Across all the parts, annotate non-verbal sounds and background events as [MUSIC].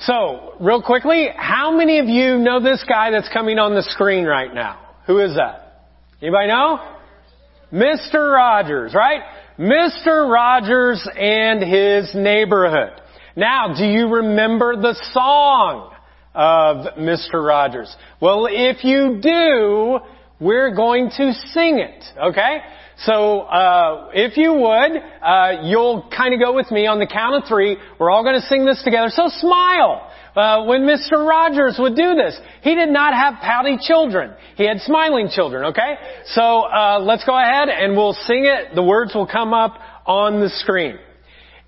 So, real quickly, how many of you know this guy that's coming on the screen right now? Who is that? Anybody know? Mr. Rogers, right? Mr. Rogers and his neighborhood. Now, do you remember the song of Mr. Rogers? Well, if you do, we're going to sing it, okay? So, uh, if you would, uh, you'll kind of go with me on the count of three. We're all going to sing this together. So smile. Uh, when Mr. Rogers would do this, he did not have pouty children. He had smiling children. Okay, so uh, let's go ahead and we'll sing it. The words will come up on the screen.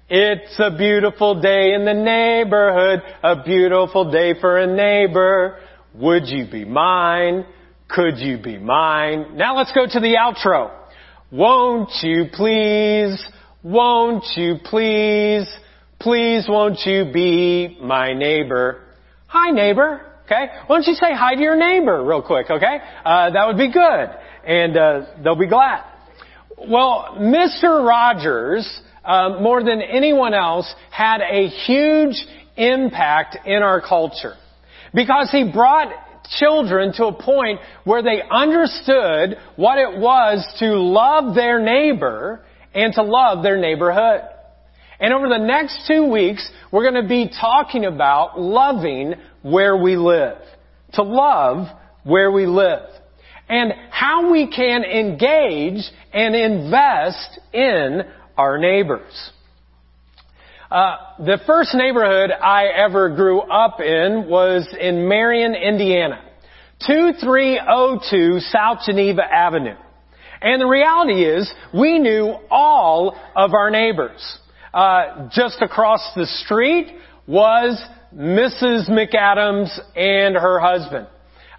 It's a beautiful day in the neighborhood, a beautiful day for a neighbor. Would you be mine? Could you be mine? Now let's go to the outro. Won't you please, won't you please, please won't you be my neighbor? Hi neighbor. Okay? Why don't you say hi to your neighbor real quick, okay? Uh, that would be good. And, uh, they'll be glad. Well, Mr. Rogers, uh, more than anyone else, had a huge impact in our culture. Because he brought children to a point where they understood what it was to love their neighbor and to love their neighborhood. And over the next two weeks, we're going to be talking about loving where we live. To love where we live. And how we can engage and invest in our neighbors. Uh, the first neighborhood I ever grew up in was in Marion, Indiana. 2302 South Geneva Avenue. And the reality is, we knew all of our neighbors. Uh, just across the street was Mrs. McAdams and her husband.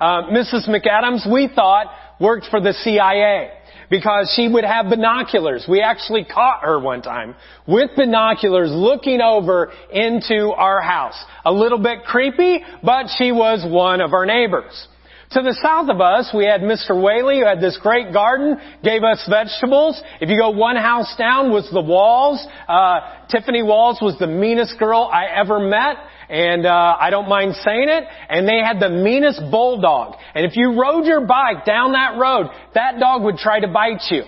Uh, Mrs. McAdams, we thought, worked for the CIA because she would have binoculars. We actually caught her one time with binoculars looking over into our house. A little bit creepy, but she was one of our neighbors. To the south of us, we had Mr. Whaley who had this great garden, gave us vegetables. If you go one house down was the Walls. Uh, Tiffany Walls was the meanest girl I ever met and uh, I don't mind saying it. And they had the meanest bulldog. And if you rode your bike down that road, that dog would try to bite you.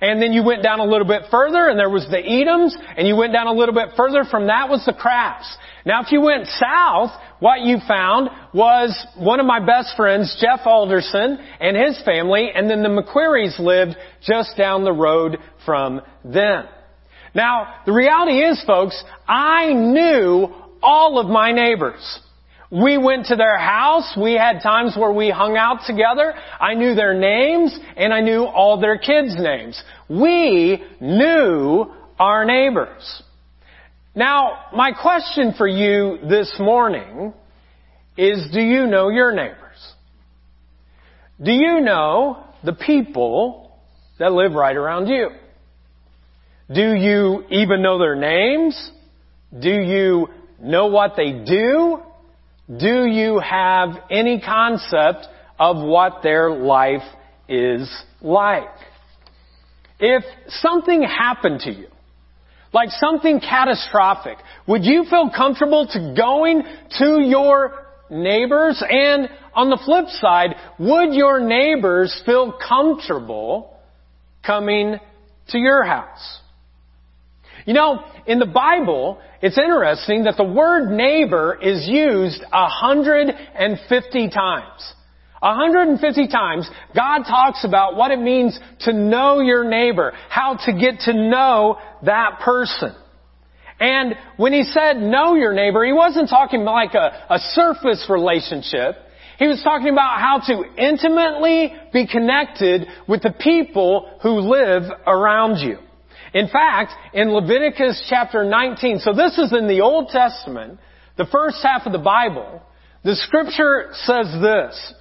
And then you went down a little bit further and there was the Edams and you went down a little bit further from that was the Crafts. Now if you went south, what you found was one of my best friends, Jeff Alderson and his family and then the McQuarries lived just down the road from them. Now, the reality is folks, I knew all of my neighbors. We went to their house. We had times where we hung out together. I knew their names and I knew all their kids' names. We knew our neighbors. Now, my question for you this morning is do you know your neighbors? Do you know the people that live right around you? Do you even know their names? Do you know what they do? Do you have any concept of what their life is like? If something happened to you, like something catastrophic, would you feel comfortable to going to your neighbors? And on the flip side, would your neighbors feel comfortable coming to your house? You know, in the Bible, it's interesting that the word neighbor is used 150 times. 150 times, God talks about what it means to know your neighbor, how to get to know that person. And when he said know your neighbor, he wasn't talking like a, a surface relationship. He was talking about how to intimately be connected with the people who live around you. In fact, in Leviticus chapter 19, so this is in the Old Testament, the first half of the Bible, the scripture says this,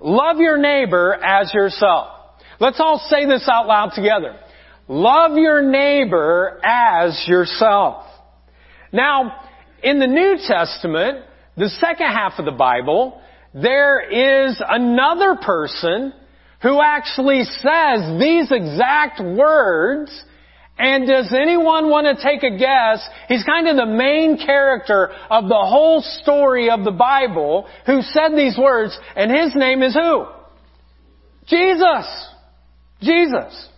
love your neighbor as yourself. Let's all say this out loud together. Love your neighbor as yourself. Now, in the New Testament, the second half of the Bible, there is another person who actually says these exact words And does anyone want to take a guess? He's kind of the main character of the whole story of the Bible who said these words, and his name is who? Jesus. Jesus.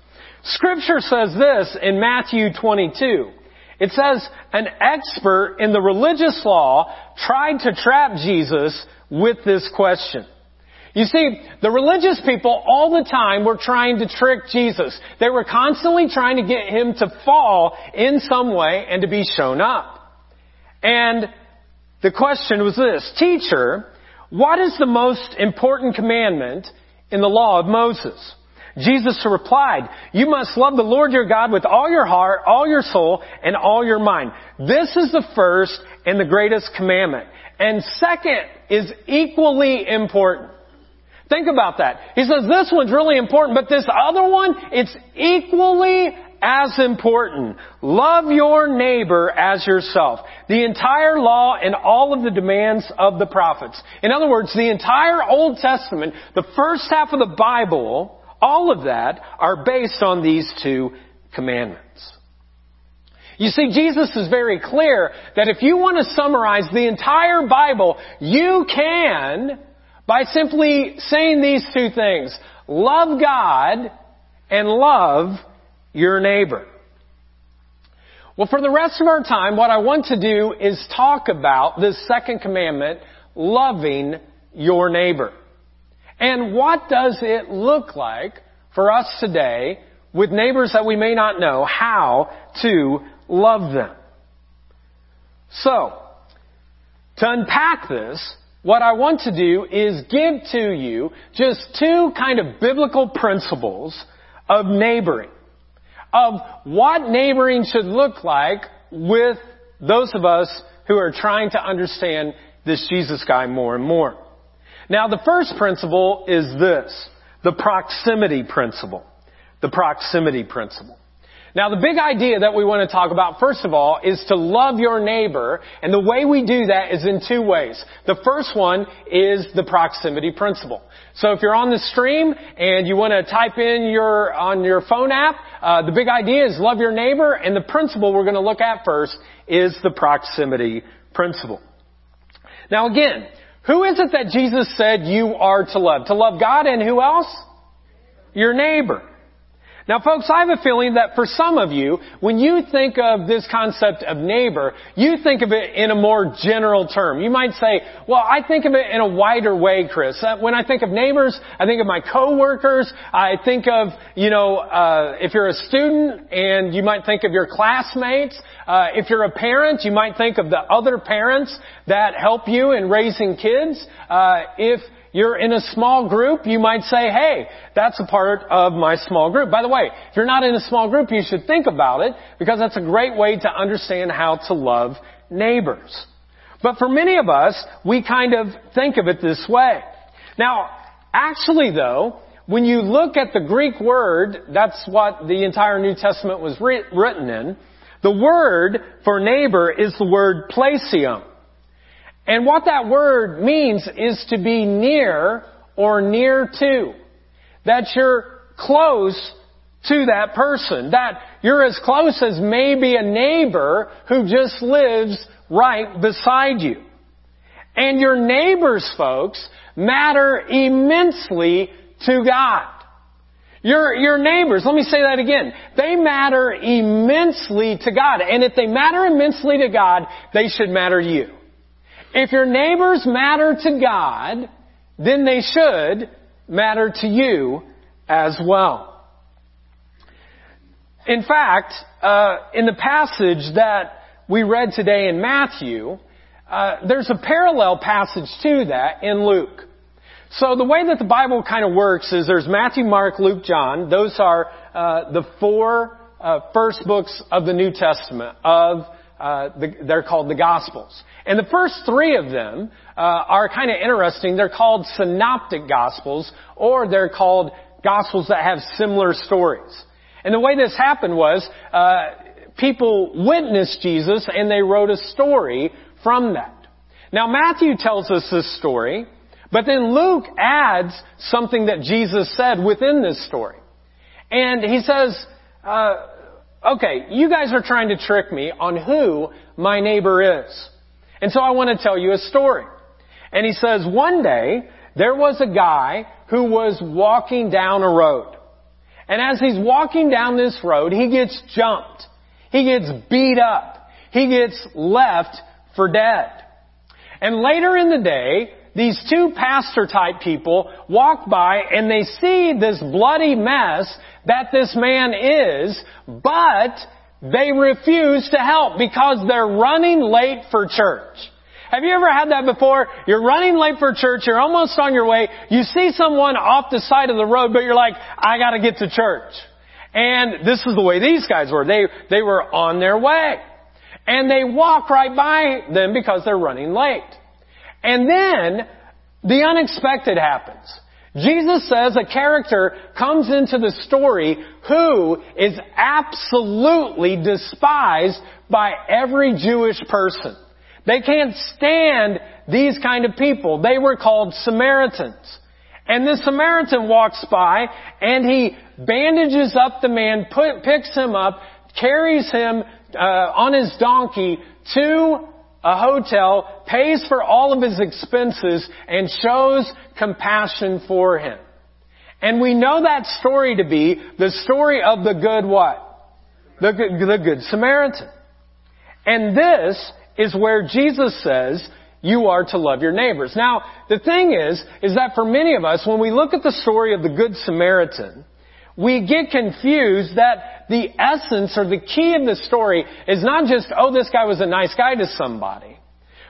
Scripture says this in Matthew 22. It says, an expert in the religious law tried to trap Jesus with this question. You see, the religious people all the time were trying to trick Jesus. They were constantly trying to get him to fall in some way and to be shown up. And the question was this, Teacher, what is the most important commandment in the law of Moses? Jesus replied, you must love the Lord your God with all your heart, all your soul, and all your mind. This is the first and the greatest commandment. And second is equally important. Think about that. He says this one's really important, but this other one, it's equally as important. Love your neighbor as yourself. The entire law and all of the demands of the prophets. In other words, the entire Old Testament, the first half of the Bible, all of that are based on these two commandments. You see, Jesus is very clear that if you want to summarize the entire Bible, you can by simply saying these two things. Love God and love your neighbor. Well, for the rest of our time, what I want to do is talk about this second commandment, loving your neighbor. And what does it look like for us today with neighbors that we may not know how to love them? So, to unpack this, what I want to do is give to you just two kind of biblical principles of neighboring. Of what neighboring should look like with those of us who are trying to understand this Jesus guy more and more. Now the first principle is this. The proximity principle. The proximity principle. Now the big idea that we want to talk about first of all is to love your neighbor and the way we do that is in two ways. The first one is the proximity principle. So if you're on the stream and you want to type in your, on your phone app, uh, the big idea is love your neighbor and the principle we're going to look at first is the proximity principle. Now again, who is it that Jesus said you are to love? To love God and who else? Your neighbor. Now folks, I have a feeling that for some of you, when you think of this concept of neighbor, you think of it in a more general term. You might say, well, I think of it in a wider way, Chris. Uh, when I think of neighbors, I think of my coworkers. I think of, you know, uh, if you're a student and you might think of your classmates. Uh, if you're a parent, you might think of the other parents that help you in raising kids. Uh, if you're in a small group, you might say, hey, that's a part of my small group. By the way, if you're not in a small group, you should think about it because that's a great way to understand how to love neighbors. But for many of us, we kind of think of it this way. Now, actually though, when you look at the Greek word, that's what the entire New Testament was written in, the word for neighbor is the word plesion. And what that word means is to be near or near to. That you're close to that person. That you're as close as maybe a neighbor who just lives right beside you. And your neighbors, folks, matter immensely to God. Your, your neighbors, let me say that again. They matter immensely to God. And if they matter immensely to God, they should matter to you. If your neighbors matter to God, then they should matter to you as well. In fact, uh, in the passage that we read today in Matthew, uh, there's a parallel passage to that in Luke. So the way that the Bible kind of works is there's Matthew, Mark, Luke, John. Those are uh, the four uh, first books of the New Testament of uh, the, they're called the Gospels. And the first three of them uh, are kind of interesting. They're called synoptic Gospels, or they're called Gospels that have similar stories. And the way this happened was uh, people witnessed Jesus, and they wrote a story from that. Now Matthew tells us this story, but then Luke adds something that Jesus said within this story. And he says, uh, okay, you guys are trying to trick me on who my neighbor is. And so I want to tell you a story. And he says, one day, there was a guy who was walking down a road. And as he's walking down this road, he gets jumped. He gets beat up. He gets left for dead. And later in the day, these two pastor type people walk by and they see this bloody mess that this man is, but they refuse to help because they're running late for church. Have you ever had that before? You're running late for church, you're almost on your way, you see someone off the side of the road, but you're like, I gotta get to church. And this is the way these guys were. They, they were on their way. And they walk right by them because they're running late. And then, the unexpected happens. Jesus says a character comes into the story who is absolutely despised by every Jewish person. They can't stand these kind of people. They were called Samaritans. And this Samaritan walks by and he bandages up the man, put, picks him up, carries him uh, on his donkey to a hotel, pays for all of his expenses, and shows compassion for him. And we know that story to be the story of the good what? The good, the good Samaritan. And this is where Jesus says, you are to love your neighbors. Now, the thing is, is that for many of us, when we look at the story of the Good Samaritan, we get confused that the essence or the key of the story is not just, oh, this guy was a nice guy to somebody.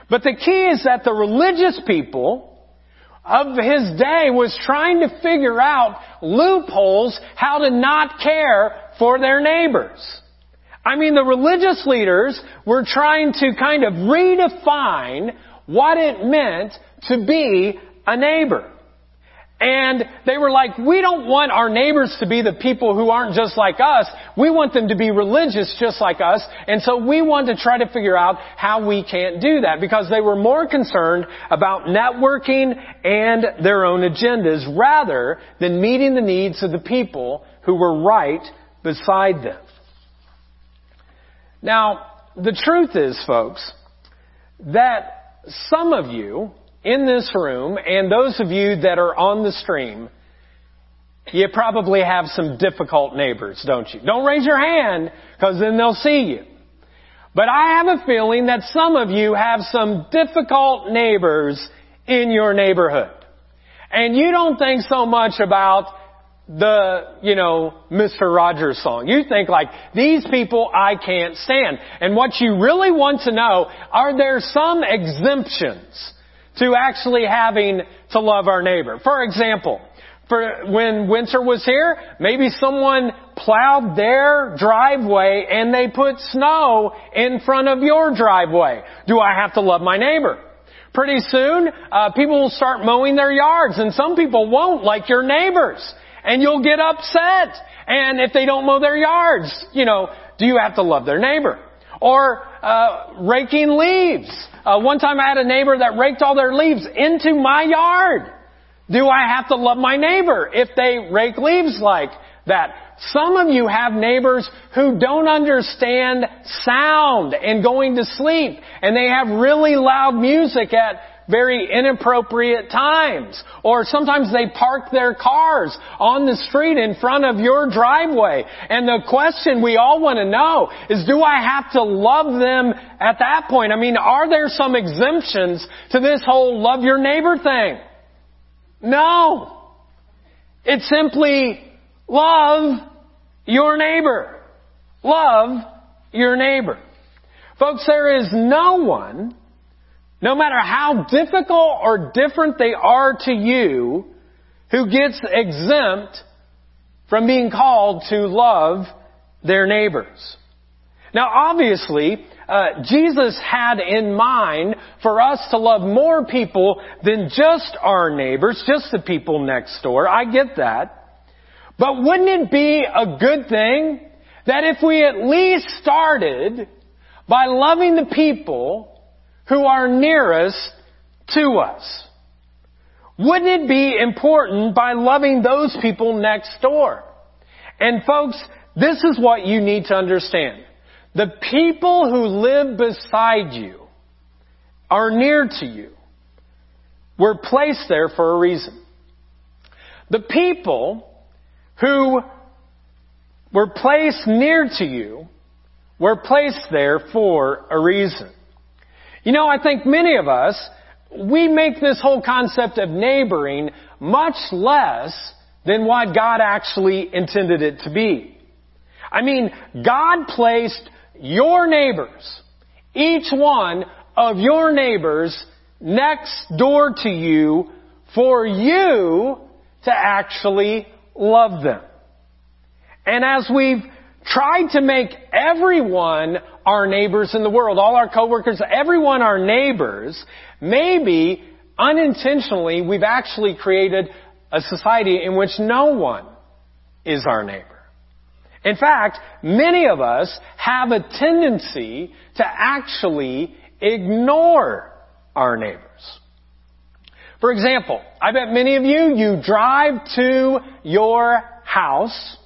But the key is that the religious people of his day was trying to figure out loopholes how to not care for their neighbors. I mean, the religious leaders were trying to kind of redefine what it meant to be a neighbor. And they were like, we don't want our neighbors to be the people who aren't just like us. We want them to be religious just like us. And so we want to try to figure out how we can't do that because they were more concerned about networking and their own agendas rather than meeting the needs of the people who were right beside them. Now, the truth is, folks, that some of you in this room and those of you that are on the stream, you probably have some difficult neighbors, don't you? Don't raise your hand because then they'll see you. But I have a feeling that some of you have some difficult neighbors in your neighborhood. And you don't think so much about the, you know, Mr. Rogers song. You think like, these people I can't stand. And what you really want to know, are there some exemptions to actually having to love our neighbor? For example, for when winter was here, maybe someone plowed their driveway and they put snow in front of your driveway. Do I have to love my neighbor? Pretty soon, uh, people will start mowing their yards, and some people won't, like your neighbors and you'll get upset. And if they don't mow their yards, you know, do you have to love their neighbor? Or uh, raking leaves. Uh, one time I had a neighbor that raked all their leaves into my yard. Do I have to love my neighbor if they rake leaves like that? Some of you have neighbors who don't understand sound and going to sleep, and they have really loud music at very inappropriate times. Or sometimes they park their cars on the street in front of your driveway. And the question we all want to know is do I have to love them at that point? I mean, are there some exemptions to this whole love your neighbor thing? No. It's simply love your neighbor. Love your neighbor. Folks, there is no one no matter how difficult or different they are to you, who gets exempt from being called to love their neighbors. Now obviously, uh, Jesus had in mind for us to love more people than just our neighbors, just the people next door. I get that. But wouldn't it be a good thing that if we at least started by loving the people who are nearest to us. Wouldn't it be important by loving those people next door? And folks, this is what you need to understand. The people who live beside you are near to you. Were placed there for a reason. The people who were placed near to you were placed there for a reason. You know, I think many of us, we make this whole concept of neighboring much less than what God actually intended it to be. I mean, God placed your neighbors, each one of your neighbors next door to you for you to actually love them. And as we've tried to make everyone our neighbors in the world, all our coworkers, everyone our neighbors, maybe unintentionally we've actually created a society in which no one is our neighbor. In fact, many of us have a tendency to actually ignore our neighbors. For example, I bet many of you, you drive to your house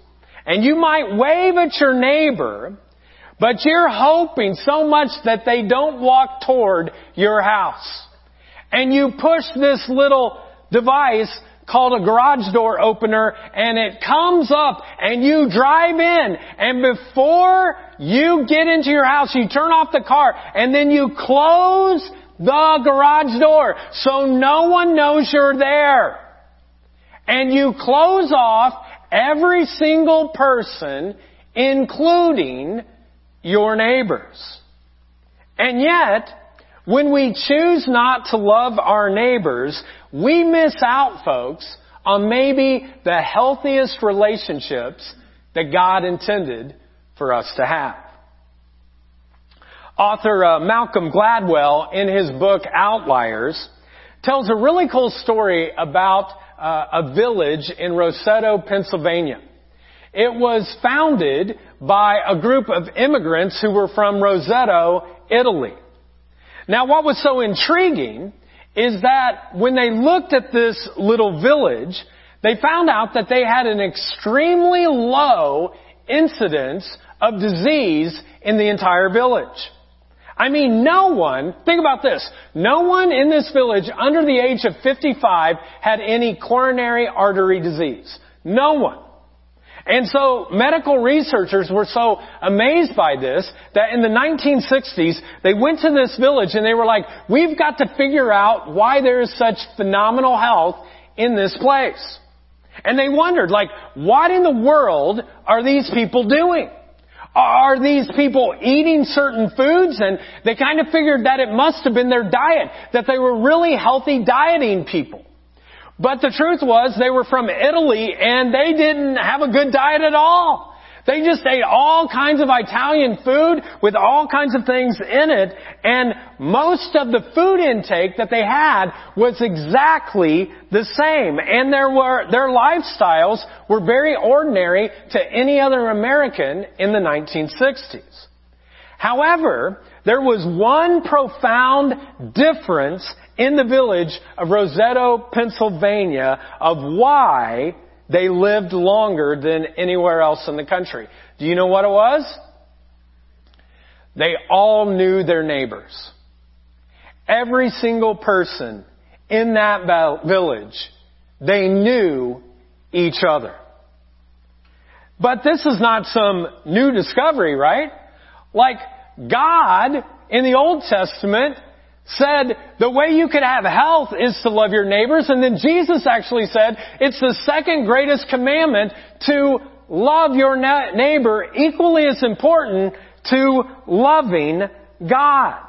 and you might wave at your neighbor, but you're hoping so much that they don't walk toward your house. And you push this little device called a garage door opener and it comes up and you drive in and before you get into your house you turn off the car and then you close the garage door so no one knows you're there. And you close off every single person, including your neighbors. And yet, when we choose not to love our neighbors, we miss out, folks, on maybe the healthiest relationships that God intended for us to have. Author uh, Malcolm Gladwell, in his book Outliers, tells a really cool story about uh, a village in Roseto, Pennsylvania. It was founded by a group of immigrants who were from Roseto, Italy. Now what was so intriguing is that when they looked at this little village, they found out that they had an extremely low incidence of disease in the entire village. I mean, no one, think about this, no one in this village under the age of 55 had any coronary artery disease. No one. And so medical researchers were so amazed by this that in the 1960s they went to this village and they were like, we've got to figure out why there is such phenomenal health in this place. And they wondered like, what in the world are these people doing? Are these people eating certain foods? And they kind of figured that it must have been their diet, that they were really healthy dieting people. But the truth was they were from Italy and they didn't have a good diet at all. They just ate all kinds of Italian food with all kinds of things in it, and most of the food intake that they had was exactly the same. And there were, their lifestyles were very ordinary to any other American in the 1960s. However, there was one profound difference in the village of Roseto, Pennsylvania of why they lived longer than anywhere else in the country. Do you know what it was? They all knew their neighbors. Every single person in that village, they knew each other. But this is not some new discovery, right? Like God in the Old Testament said the way you could have health is to love your neighbors. And then Jesus actually said it's the second greatest commandment to love your neighbor equally as important to loving God.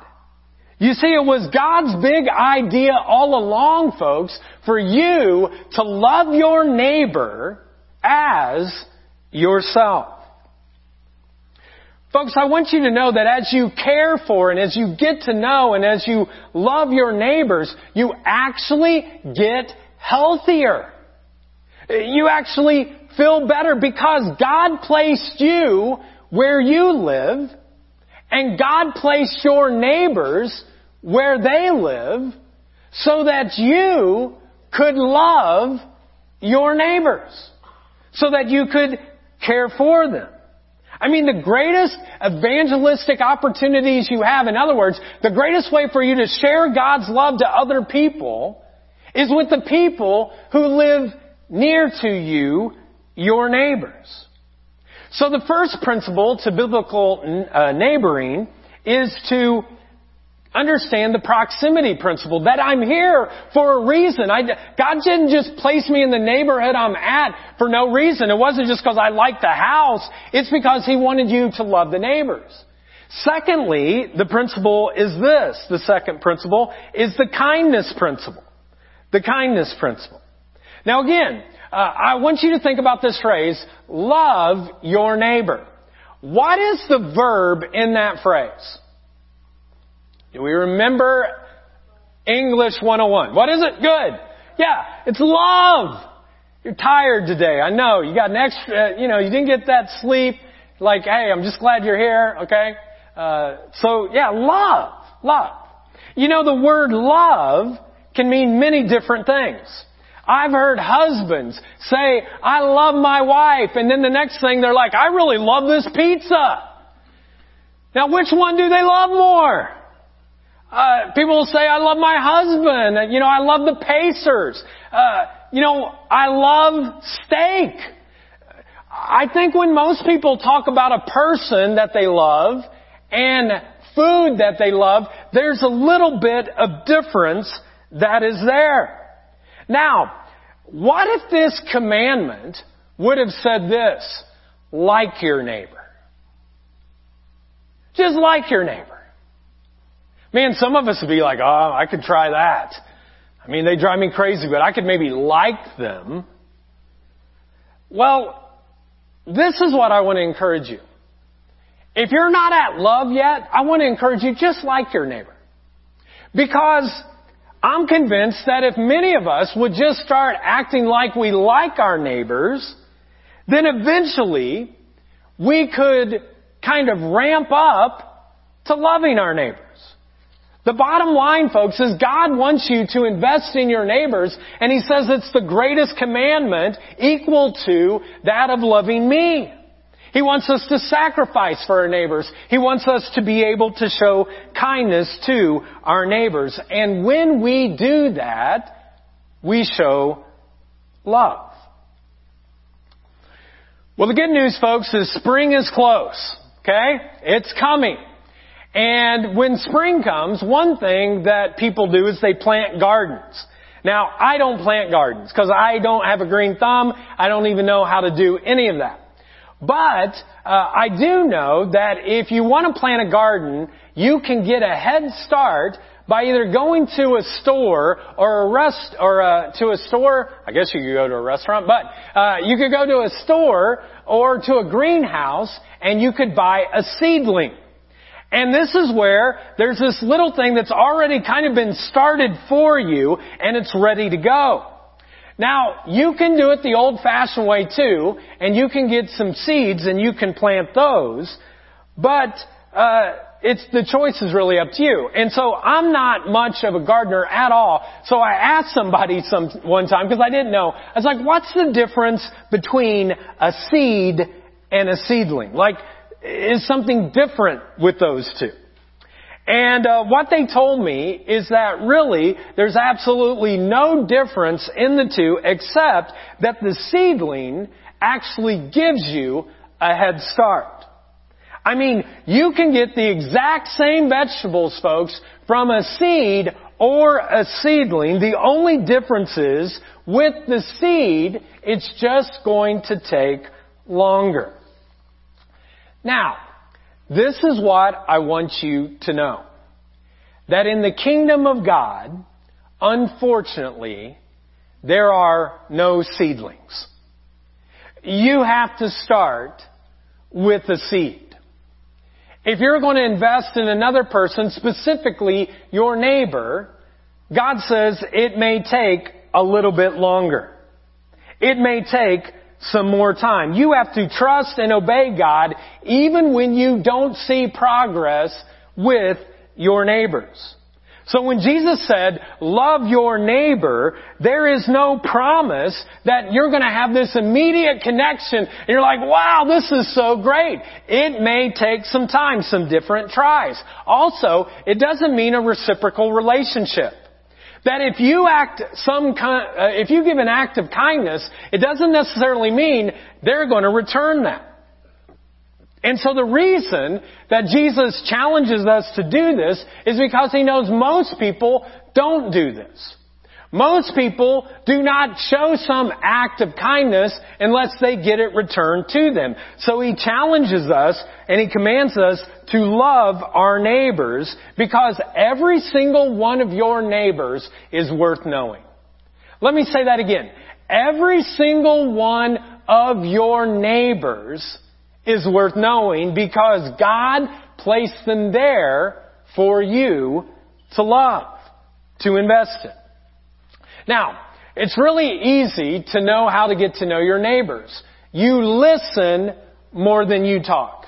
You see, it was God's big idea all along, folks, for you to love your neighbor as yourself. Folks, I want you to know that as you care for and as you get to know and as you love your neighbors, you actually get healthier. You actually feel better because God placed you where you live and God placed your neighbors where they live so that you could love your neighbors. So that you could care for them. I mean, the greatest evangelistic opportunities you have, in other words, the greatest way for you to share God's love to other people is with the people who live near to you, your neighbors. So the first principle to biblical uh, neighboring is to understand the proximity principle, that I'm here for a reason. I, God didn't just place me in the neighborhood I'm at for no reason. It wasn't just because I like the house. It's because He wanted you to love the neighbors. Secondly, the principle is this. The second principle is the kindness principle. The kindness principle. Now again, uh, I want you to think about this phrase, love your neighbor. What is the verb in that phrase? Do we remember English 101? What is it? Good. Yeah, it's love. You're tired today. I know. You got an extra, you know, you didn't get that sleep. Like, hey, I'm just glad you're here. Okay. Uh, so yeah, love. Love. You know, the word love can mean many different things. I've heard husbands say, I love my wife, and then the next thing they're like, I really love this pizza. Now which one do they love more? Uh, people will say, I love my husband. You know, I love the Pacers. Uh, you know, I love steak. I think when most people talk about a person that they love and food that they love, there's a little bit of difference that is there. Now, what if this commandment would have said this, like your neighbor? Just like your neighbor. Man, some of us would be like, oh, I could try that. I mean, they drive me crazy, but I could maybe like them. Well, this is what I want to encourage you. If you're not at love yet, I want to encourage you just like your neighbor. Because I'm convinced that if many of us would just start acting like we like our neighbors, then eventually we could kind of ramp up to loving our neighbors. The bottom line, folks, is God wants you to invest in your neighbors, and He says it's the greatest commandment equal to that of loving me. He wants us to sacrifice for our neighbors. He wants us to be able to show kindness to our neighbors. And when we do that, we show love. Well, the good news, folks, is spring is close. Okay? It's coming. And when spring comes, one thing that people do is they plant gardens. Now, I don't plant gardens because I don't have a green thumb. I don't even know how to do any of that. But uh, I do know that if you want to plant a garden, you can get a head start by either going to a store or a rest or uh, to a store. I guess you could go to a restaurant, but uh, you could go to a store or to a greenhouse and you could buy a seedling. And this is where there's this little thing that's already kind of been started for you and it's ready to go. Now, you can do it the old fashioned way too, and you can get some seeds and you can plant those, but, uh, it's, the choice is really up to you. And so I'm not much of a gardener at all. So I asked somebody some, one time, because I didn't know, I was like, what's the difference between a seed and a seedling? Like, is something different with those two. And uh, what they told me is that really there's absolutely no difference in the two except that the seedling actually gives you a head start. I mean, you can get the exact same vegetables, folks, from a seed or a seedling. The only difference is with the seed, it's just going to take longer. Now, this is what I want you to know. That in the kingdom of God, unfortunately, there are no seedlings. You have to start with a seed. If you're going to invest in another person, specifically your neighbor, God says it may take a little bit longer. It may take some more time. You have to trust and obey God even when you don't see progress with your neighbors. So when Jesus said, love your neighbor, there is no promise that you're going to have this immediate connection and you're like, wow, this is so great. It may take some time, some different tries. Also, it doesn't mean a reciprocal relationship. That if you act some kind, uh, if you give an act of kindness, it doesn't necessarily mean they're going to return that. And so the reason that Jesus challenges us to do this is because he knows most people don't do this. Most people do not show some act of kindness unless they get it returned to them. So he challenges us and he commands us to love our neighbors because every single one of your neighbors is worth knowing. Let me say that again. Every single one of your neighbors is worth knowing because God placed them there for you to love, to invest in. Now, it's really easy to know how to get to know your neighbors. You listen more than you talk.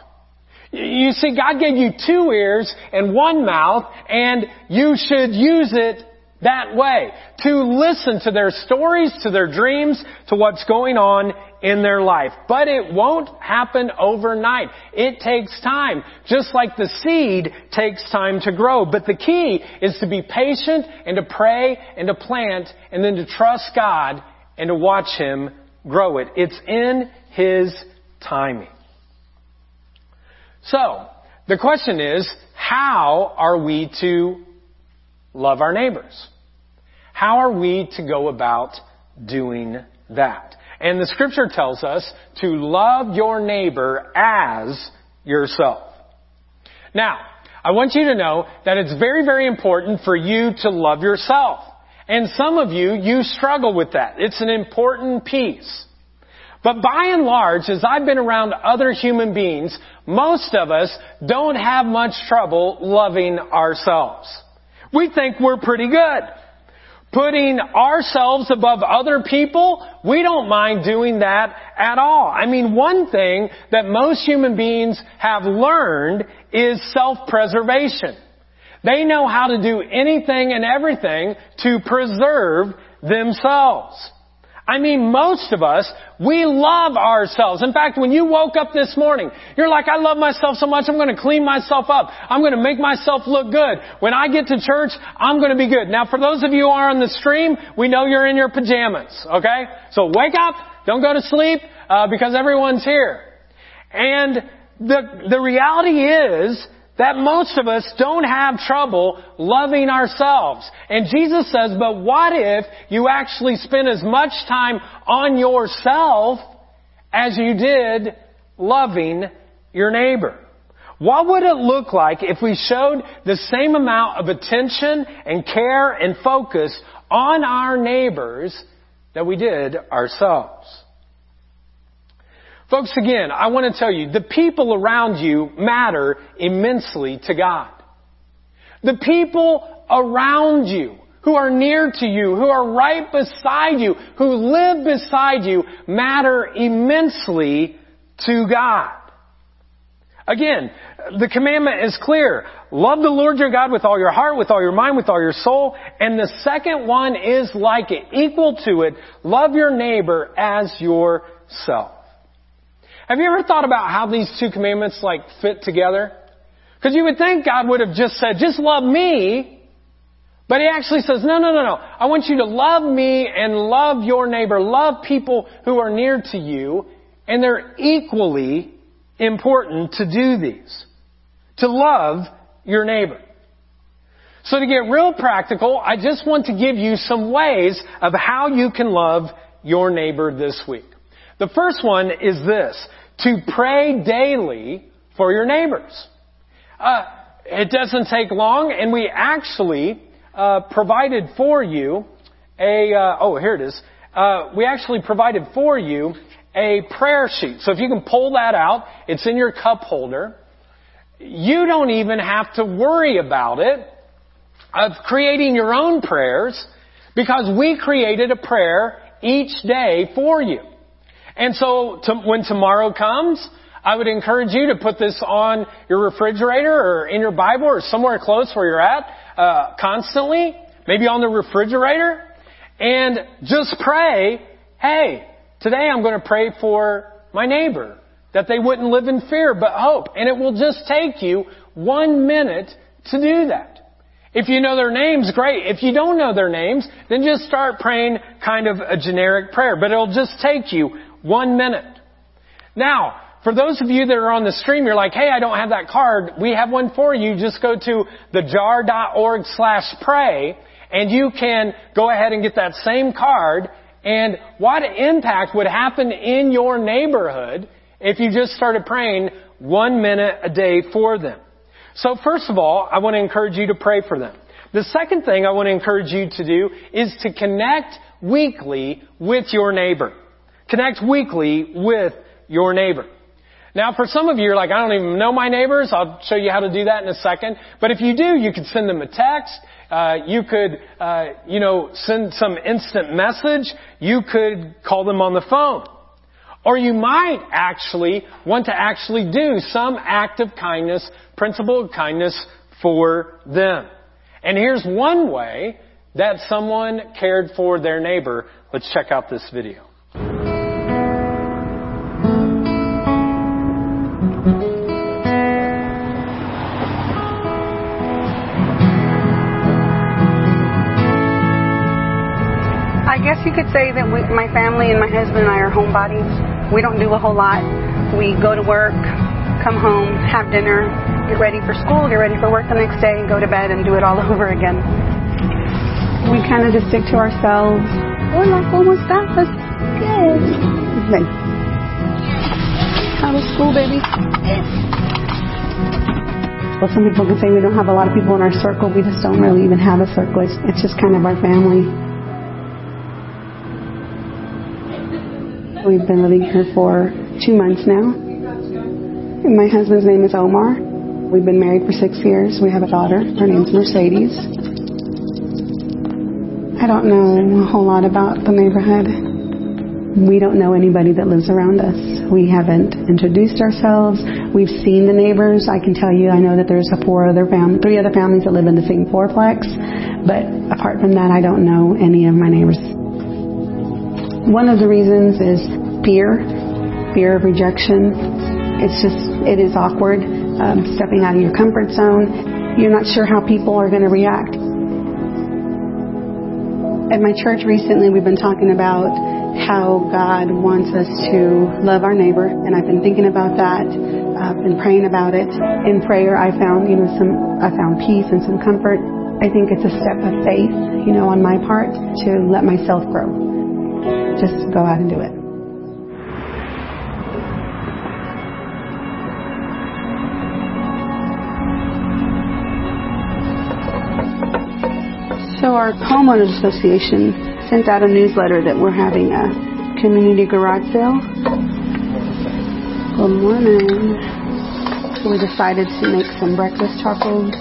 You see, God gave you two ears and one mouth, and you should use it that way. To listen to their stories, to their dreams, to what's going on in their life. But it won't happen overnight. It takes time. Just like the seed takes time to grow. But the key is to be patient and to pray and to plant and then to trust God and to watch Him grow it. It's in His timing. So, the question is, how are we to love our neighbors? How are we to go about doing that? And the scripture tells us to love your neighbor as yourself. Now, I want you to know that it's very, very important for you to love yourself. And some of you, you struggle with that. It's an important piece. But by and large, as I've been around other human beings, most of us don't have much trouble loving ourselves. We think we're pretty good putting ourselves above other people, we don't mind doing that at all. I mean, one thing that most human beings have learned is self-preservation. They know how to do anything and everything to preserve themselves. I mean, most of us, we love ourselves. In fact, when you woke up this morning, you're like, I love myself so much, I'm going to clean myself up. I'm going to make myself look good. When I get to church, I'm going to be good. Now, for those of you who are on the stream, we know you're in your pajamas, okay? So wake up, don't go to sleep, uh, because everyone's here. And the, the reality is, that most of us don't have trouble loving ourselves. And Jesus says, but what if you actually spend as much time on yourself as you did loving your neighbor? What would it look like if we showed the same amount of attention and care and focus on our neighbors that we did ourselves? Folks, again, I want to tell you, the people around you matter immensely to God. The people around you, who are near to you, who are right beside you, who live beside you, matter immensely to God. Again, the commandment is clear. Love the Lord your God with all your heart, with all your mind, with all your soul. And the second one is like it, equal to it. Love your neighbor as yourself. Have you ever thought about how these two commandments like fit together? Because you would think God would have just said, just love me. But he actually says, no, no, no, no. I want you to love me and love your neighbor. Love people who are near to you. And they're equally important to do these. To love your neighbor. So to get real practical, I just want to give you some ways of how you can love your neighbor this week. The first one is this to pray daily for your neighbors. Uh, it doesn't take long, and we actually uh, provided for you a. Uh, oh, here it is. Uh, we actually provided for you a prayer sheet. So if you can pull that out, it's in your cup holder. You don't even have to worry about it of creating your own prayers because we created a prayer each day for you. And so to, when tomorrow comes, I would encourage you to put this on your refrigerator or in your Bible or somewhere close where you're at. uh, constantly, maybe on the refrigerator, and just pray, hey, today I'm going to pray for my neighbor, that they wouldn't live in fear but hope. And it will just take you one minute to do that. If you know their names, great. If you don't know their names, then just start praying kind of a generic prayer. But it'll just take you one minute. Now, for those of you that are on the stream, you're like, hey, I don't have that card. We have one for you. Just go to thejar.org slash pray and you can go ahead and get that same card and what impact would happen in your neighborhood if you just started praying one minute a day for them. So first of all, I want to encourage you to pray for them. The second thing I want to encourage you to do is to connect weekly with your neighbor. Connect weekly with your neighbor. Now, for some of you, you're like, I don't even know my neighbors. I'll show you how to do that in a second. But if you do, you could send them a text. Uh, you could, uh, you know, send some instant message. You could call them on the phone. Or you might actually want to actually do some act of kindness, principle of kindness for them. And here's one way that someone cared for their neighbor. Let's check out this video. Could say that we, my family and my husband and I are homebodies. We don't do a whole lot. We go to work, come home, have dinner, get ready for school, get ready for work the next day, and go to bed and do it all [LAUGHS] over again. We kind of just stick to ourselves. Hola, ¿cómo estás? Good. Good. How was school, baby? Well, some people can say we don't have a lot of people in our circle. We just don't really even have a circle. It's, it's just kind of our family. We've been living here for two months now. My husband's name is Omar. We've been married for six years. We have a daughter. Her name's Mercedes. I don't know a whole lot about the neighborhood. We don't know anybody that lives around us. We haven't introduced ourselves. We've seen the neighbors. I can tell you, I know that there's a four other fam- three other families that live in the same fourplex. But apart from that, I don't know any of my neighbors. One of the reasons is fear, fear of rejection. It's just, it is awkward um, stepping out of your comfort zone. You're not sure how people are going to react. At my church recently, we've been talking about how God wants us to love our neighbor, and I've been thinking about that. I've been praying about it. In prayer, I found, you know, some, I found peace and some comfort. I think it's a step of faith, you know, on my part to let myself grow. Just go out and do it. So our homeowners association sent out a newsletter that we're having a community garage sale. Good morning. So we decided to make some breakfast tacos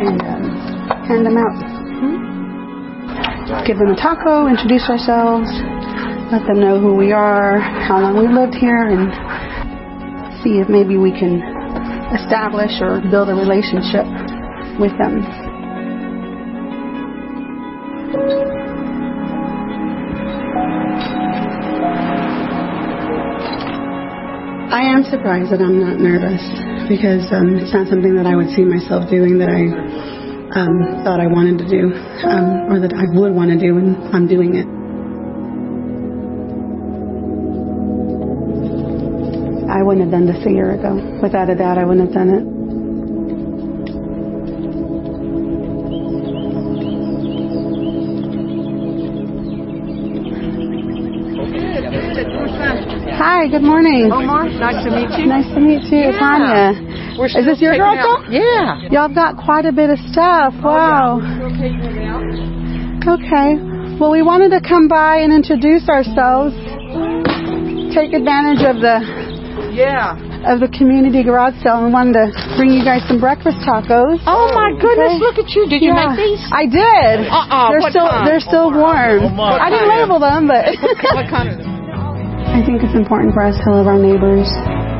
and um, hand them out. Give them a taco, introduce ourselves, let them know who we are, how long we've lived here, and see if maybe we can establish or build a relationship with them. I am surprised that I'm not nervous because um, it's not something that I would see myself doing that I um, thought I wanted to do um, or that I would want to do, and I'm doing it. I wouldn't have done this a year ago. Without a doubt, I wouldn't have done it. Hi, good morning. Omar, nice to meet you. Nice to meet you, Yeah. Tanya. We're Is this your checking garage out- Yeah. Y'all got quite a bit of stuff. Oh, wow. Okay. Well, we wanted to come by and introduce ourselves. Take advantage of the Yeah. of the community garage sale and wanted to bring you guys some breakfast tacos. Oh my goodness, Okay. look at you. Did you Yeah. make these? I did. Uh-uh, They're what still kind? they're still oh, warm. Oh, what I didn't kind? label them, but [LAUGHS] what kind of I think it's important for us to love our neighbors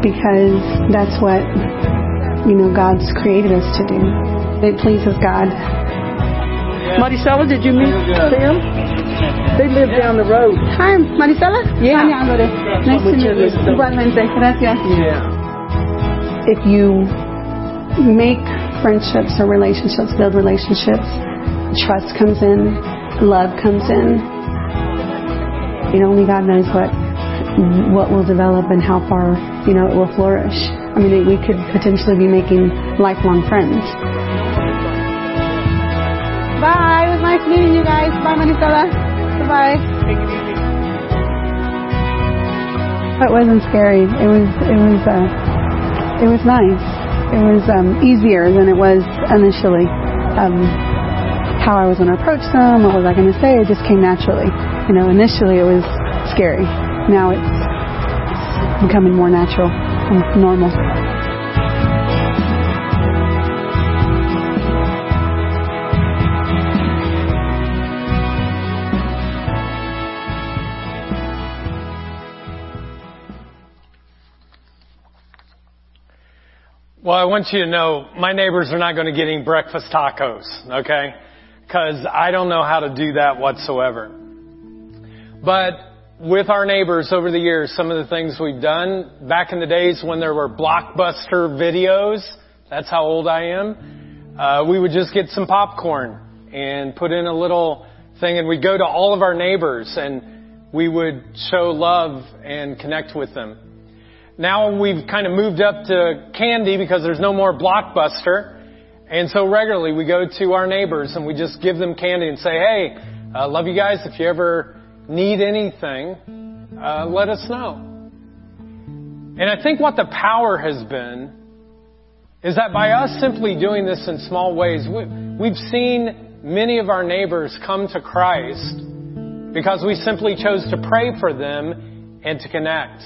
because that's what you know God's created us to do. It pleases God. Maricela, did you meet them? They live down the road. Hi, Marisela. Yeah. Alvarez. Nice to meet you. Igualmente. Gracias. Yeah. If you make friendships or relationships, build relationships, trust comes in, love comes in. And only God knows what what will develop and how far you know it will flourish. I mean, we could potentially be making lifelong friends. Bye. It was nice meeting you guys. Bye, Marisela. Bye. It wasn't scary. It was. It was. Uh, it was nice. It was um, easier than it was initially. Um, how I was going to approach them, what was I going to say, it just came naturally. You know, initially it was scary. Now it's becoming more natural and Mm, normal. Well, I want you to know my neighbors are not going to get any breakfast tacos, okay? Because I don't know how to do that whatsoever. But with our neighbors over the years, some of the things we've done, back in the days when there were blockbuster videos, that's how old I am, uh, we would just get some popcorn and put in a little thing and we'd go to all of our neighbors and we would show love and connect with them. Now we've kind of moved up to candy because there's no more blockbuster. And so regularly we go to our neighbors and we just give them candy and say, hey, uh, love you guys. If you ever need anything, uh, let us know. And I think what the power has been is that by us simply doing this in small ways, we, we've seen many of our neighbors come to Christ because we simply chose to pray for them and to connect.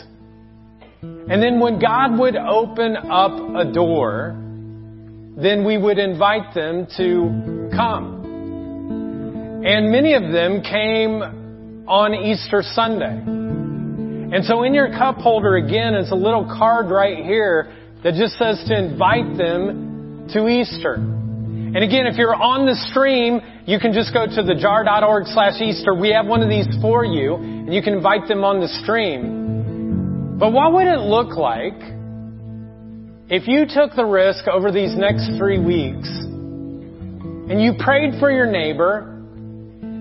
And then when God would open up a door, then we would invite them to come. And many of them came on Easter Sunday. And so in your cup holder again is a little card right here that just says to invite them to Easter. And again, if you're on the stream, you can just go to thejar.org slash Easter. We have one of these for you, and you can invite them on the stream. But what would it look like if you took the risk over these next three weeks and you prayed for your neighbor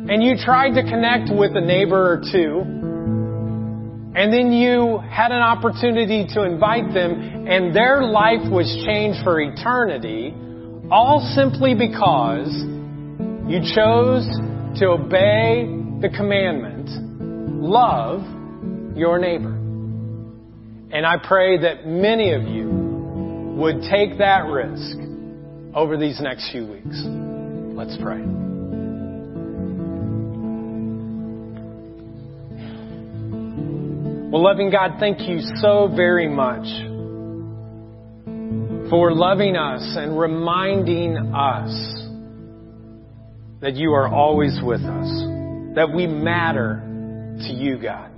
and you tried to connect with a neighbor or two and then you had an opportunity to invite them and their life was changed for eternity all simply because you chose to obey the commandment, love your neighbor. And I pray that many of you would take that risk over these next few weeks. Let's pray. Well, loving God, thank you so very much for loving us and reminding us that you are always with us, that we matter to you, God.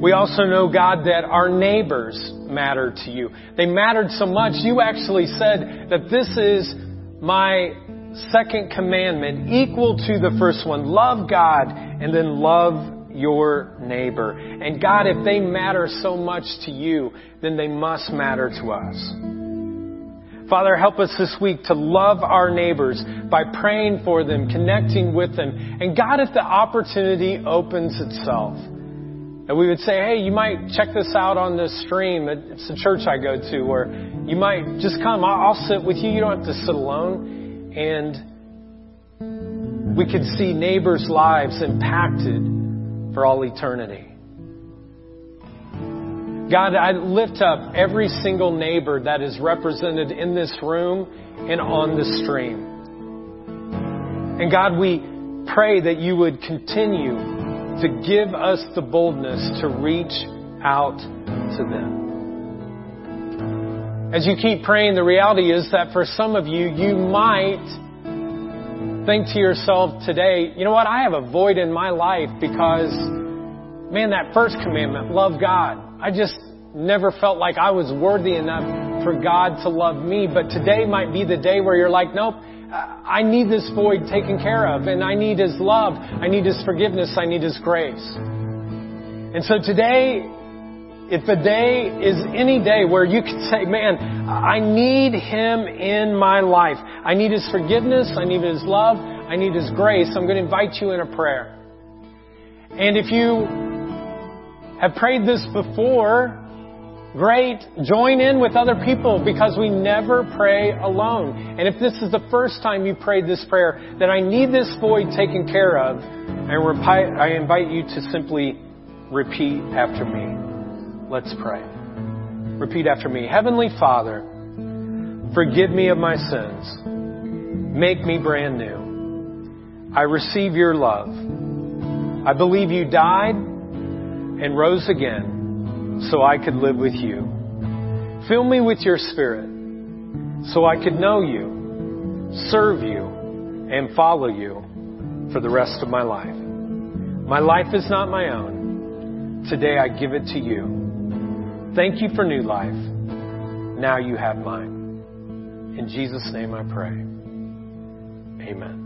We also know, God, that our neighbors matter to you. They mattered so much, you actually said that this is my second commandment, equal to the first one. Love God and then love your neighbor. And God, if they matter so much to you, then they must matter to us. Father, help us this week to love our neighbors by praying for them, connecting with them. And God, if the opportunity opens itself, that we would say, hey, you might check this out on this stream. It's the church I go to, or you might just come. I'll sit with you. You don't have to sit alone. And we could see neighbors' lives impacted for all eternity. God, I lift up every single neighbor that is represented in this room and on the stream. And God, we pray that you would continue to give us the boldness to reach out to them. As you keep praying, the reality is that for some of you, you might think to yourself today, you know what, I have a void in my life because, man, that first commandment, love God. I just never felt like I was worthy enough for God to love me. But today might be the day where you're like, nope, I need this void taken care of and I need His love. I need His forgiveness. I need His grace. And so today, if a day is any day where you can say, man, I need Him in my life. I need His forgiveness. I need His love. I need His grace. I'm going to invite you in a prayer. And if you have prayed this before, great. Join in with other people because we never pray alone. And if this is the first time you prayed this prayer, then I need this void taken care of. And I invite you to simply repeat after me. Let's pray. Repeat after me. Heavenly Father, forgive me of my sins. Make me brand new. I receive your love. I believe you died and rose again so I could live with you. Fill me with your spirit so I could know you, serve you, and follow you for the rest of my life. My life is not my own. Today I give it to you. Thank you for new life. Now you have mine. In Jesus' name I pray. Amen.